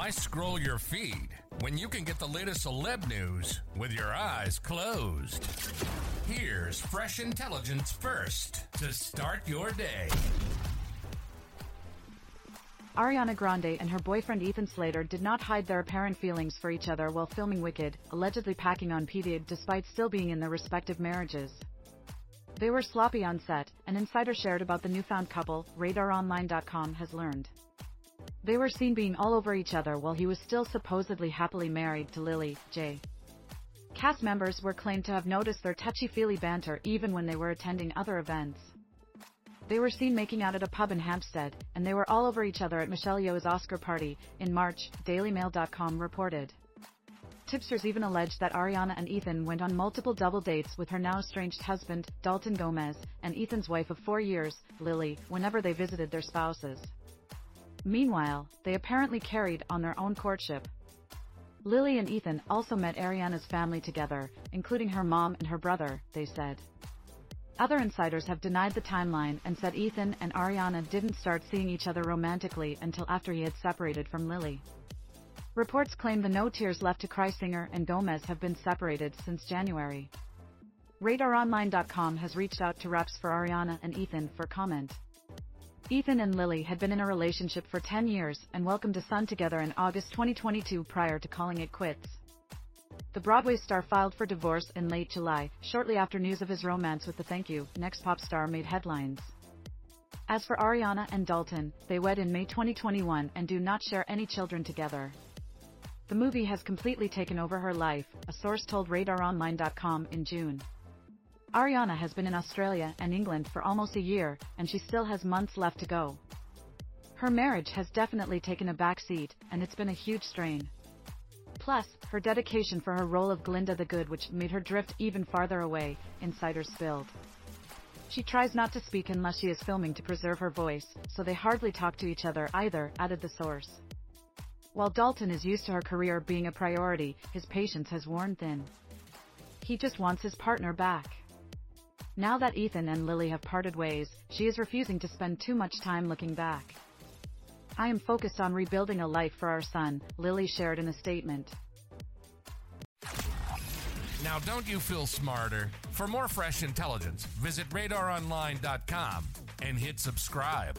Why scroll your feed when you can get the latest celeb news with your eyes closed? Here's fresh intelligence first to start your day. Ariana Grande and her boyfriend Ethan Slater did not hide their apparent feelings for each other while filming Wicked, allegedly packing on PDA despite still being in their respective marriages. They were sloppy on set, an insider shared about the newfound couple, RadarOnline.com has learned. They were seen being all over each other while he was still supposedly happily married to Lily J. Cast members were claimed to have noticed their touchy-feely banter even when they were attending other events. They were seen making out at a pub in Hampstead, and they were all over each other at Michelle Yeoh's Oscar party in March, DailyMail.com reported. Tipsters even alleged that Ariana and Ethan went on multiple double dates with her now estranged husband, Dalton Gomez, and Ethan's wife of four years, Lily, whenever they visited their spouses. Meanwhile, they apparently carried on their own courtship. Lily and Ethan also met Ariana's family together, including her mom and her brother, they said. Other insiders have denied the timeline and said Ethan and Ariana didn't start seeing each other romantically until after he had separated from Lily. Reports claim the No Tears Left to Cry singer and Gomez have been separated since January. RadarOnline.com has reached out to reps for Ariana and Ethan for comment. Ethan and Lily had been in a relationship for 10 years and welcomed a son together in August 2022 prior to calling it quits. The Broadway star filed for divorce in late July, shortly after news of his romance with the Thank You Next pop star made headlines. As for Ariana and Dalton, they wed in May 2021 and do not share any children together. The movie has completely taken over her life, a source told RadarOnline.com in June. Ariana has been in Australia and England for almost a year, and she still has months left to go. Her marriage has definitely taken a back seat, and it's been a huge strain. Plus, her dedication for her role of Glinda the Good which made her drift even farther away, insiders spilled. She tries not to speak unless she is filming to preserve her voice, so they hardly talk to each other either, added the source. While Dalton is used to her career being a priority, his patience has worn thin. He just wants his partner back. Now that Ethan and Lily have parted ways, she is refusing to spend too much time looking back. I am focused on rebuilding a life for our son, Lily shared in a statement. Now, don't you feel smarter? For more fresh intelligence, visit radaronline.com and hit subscribe.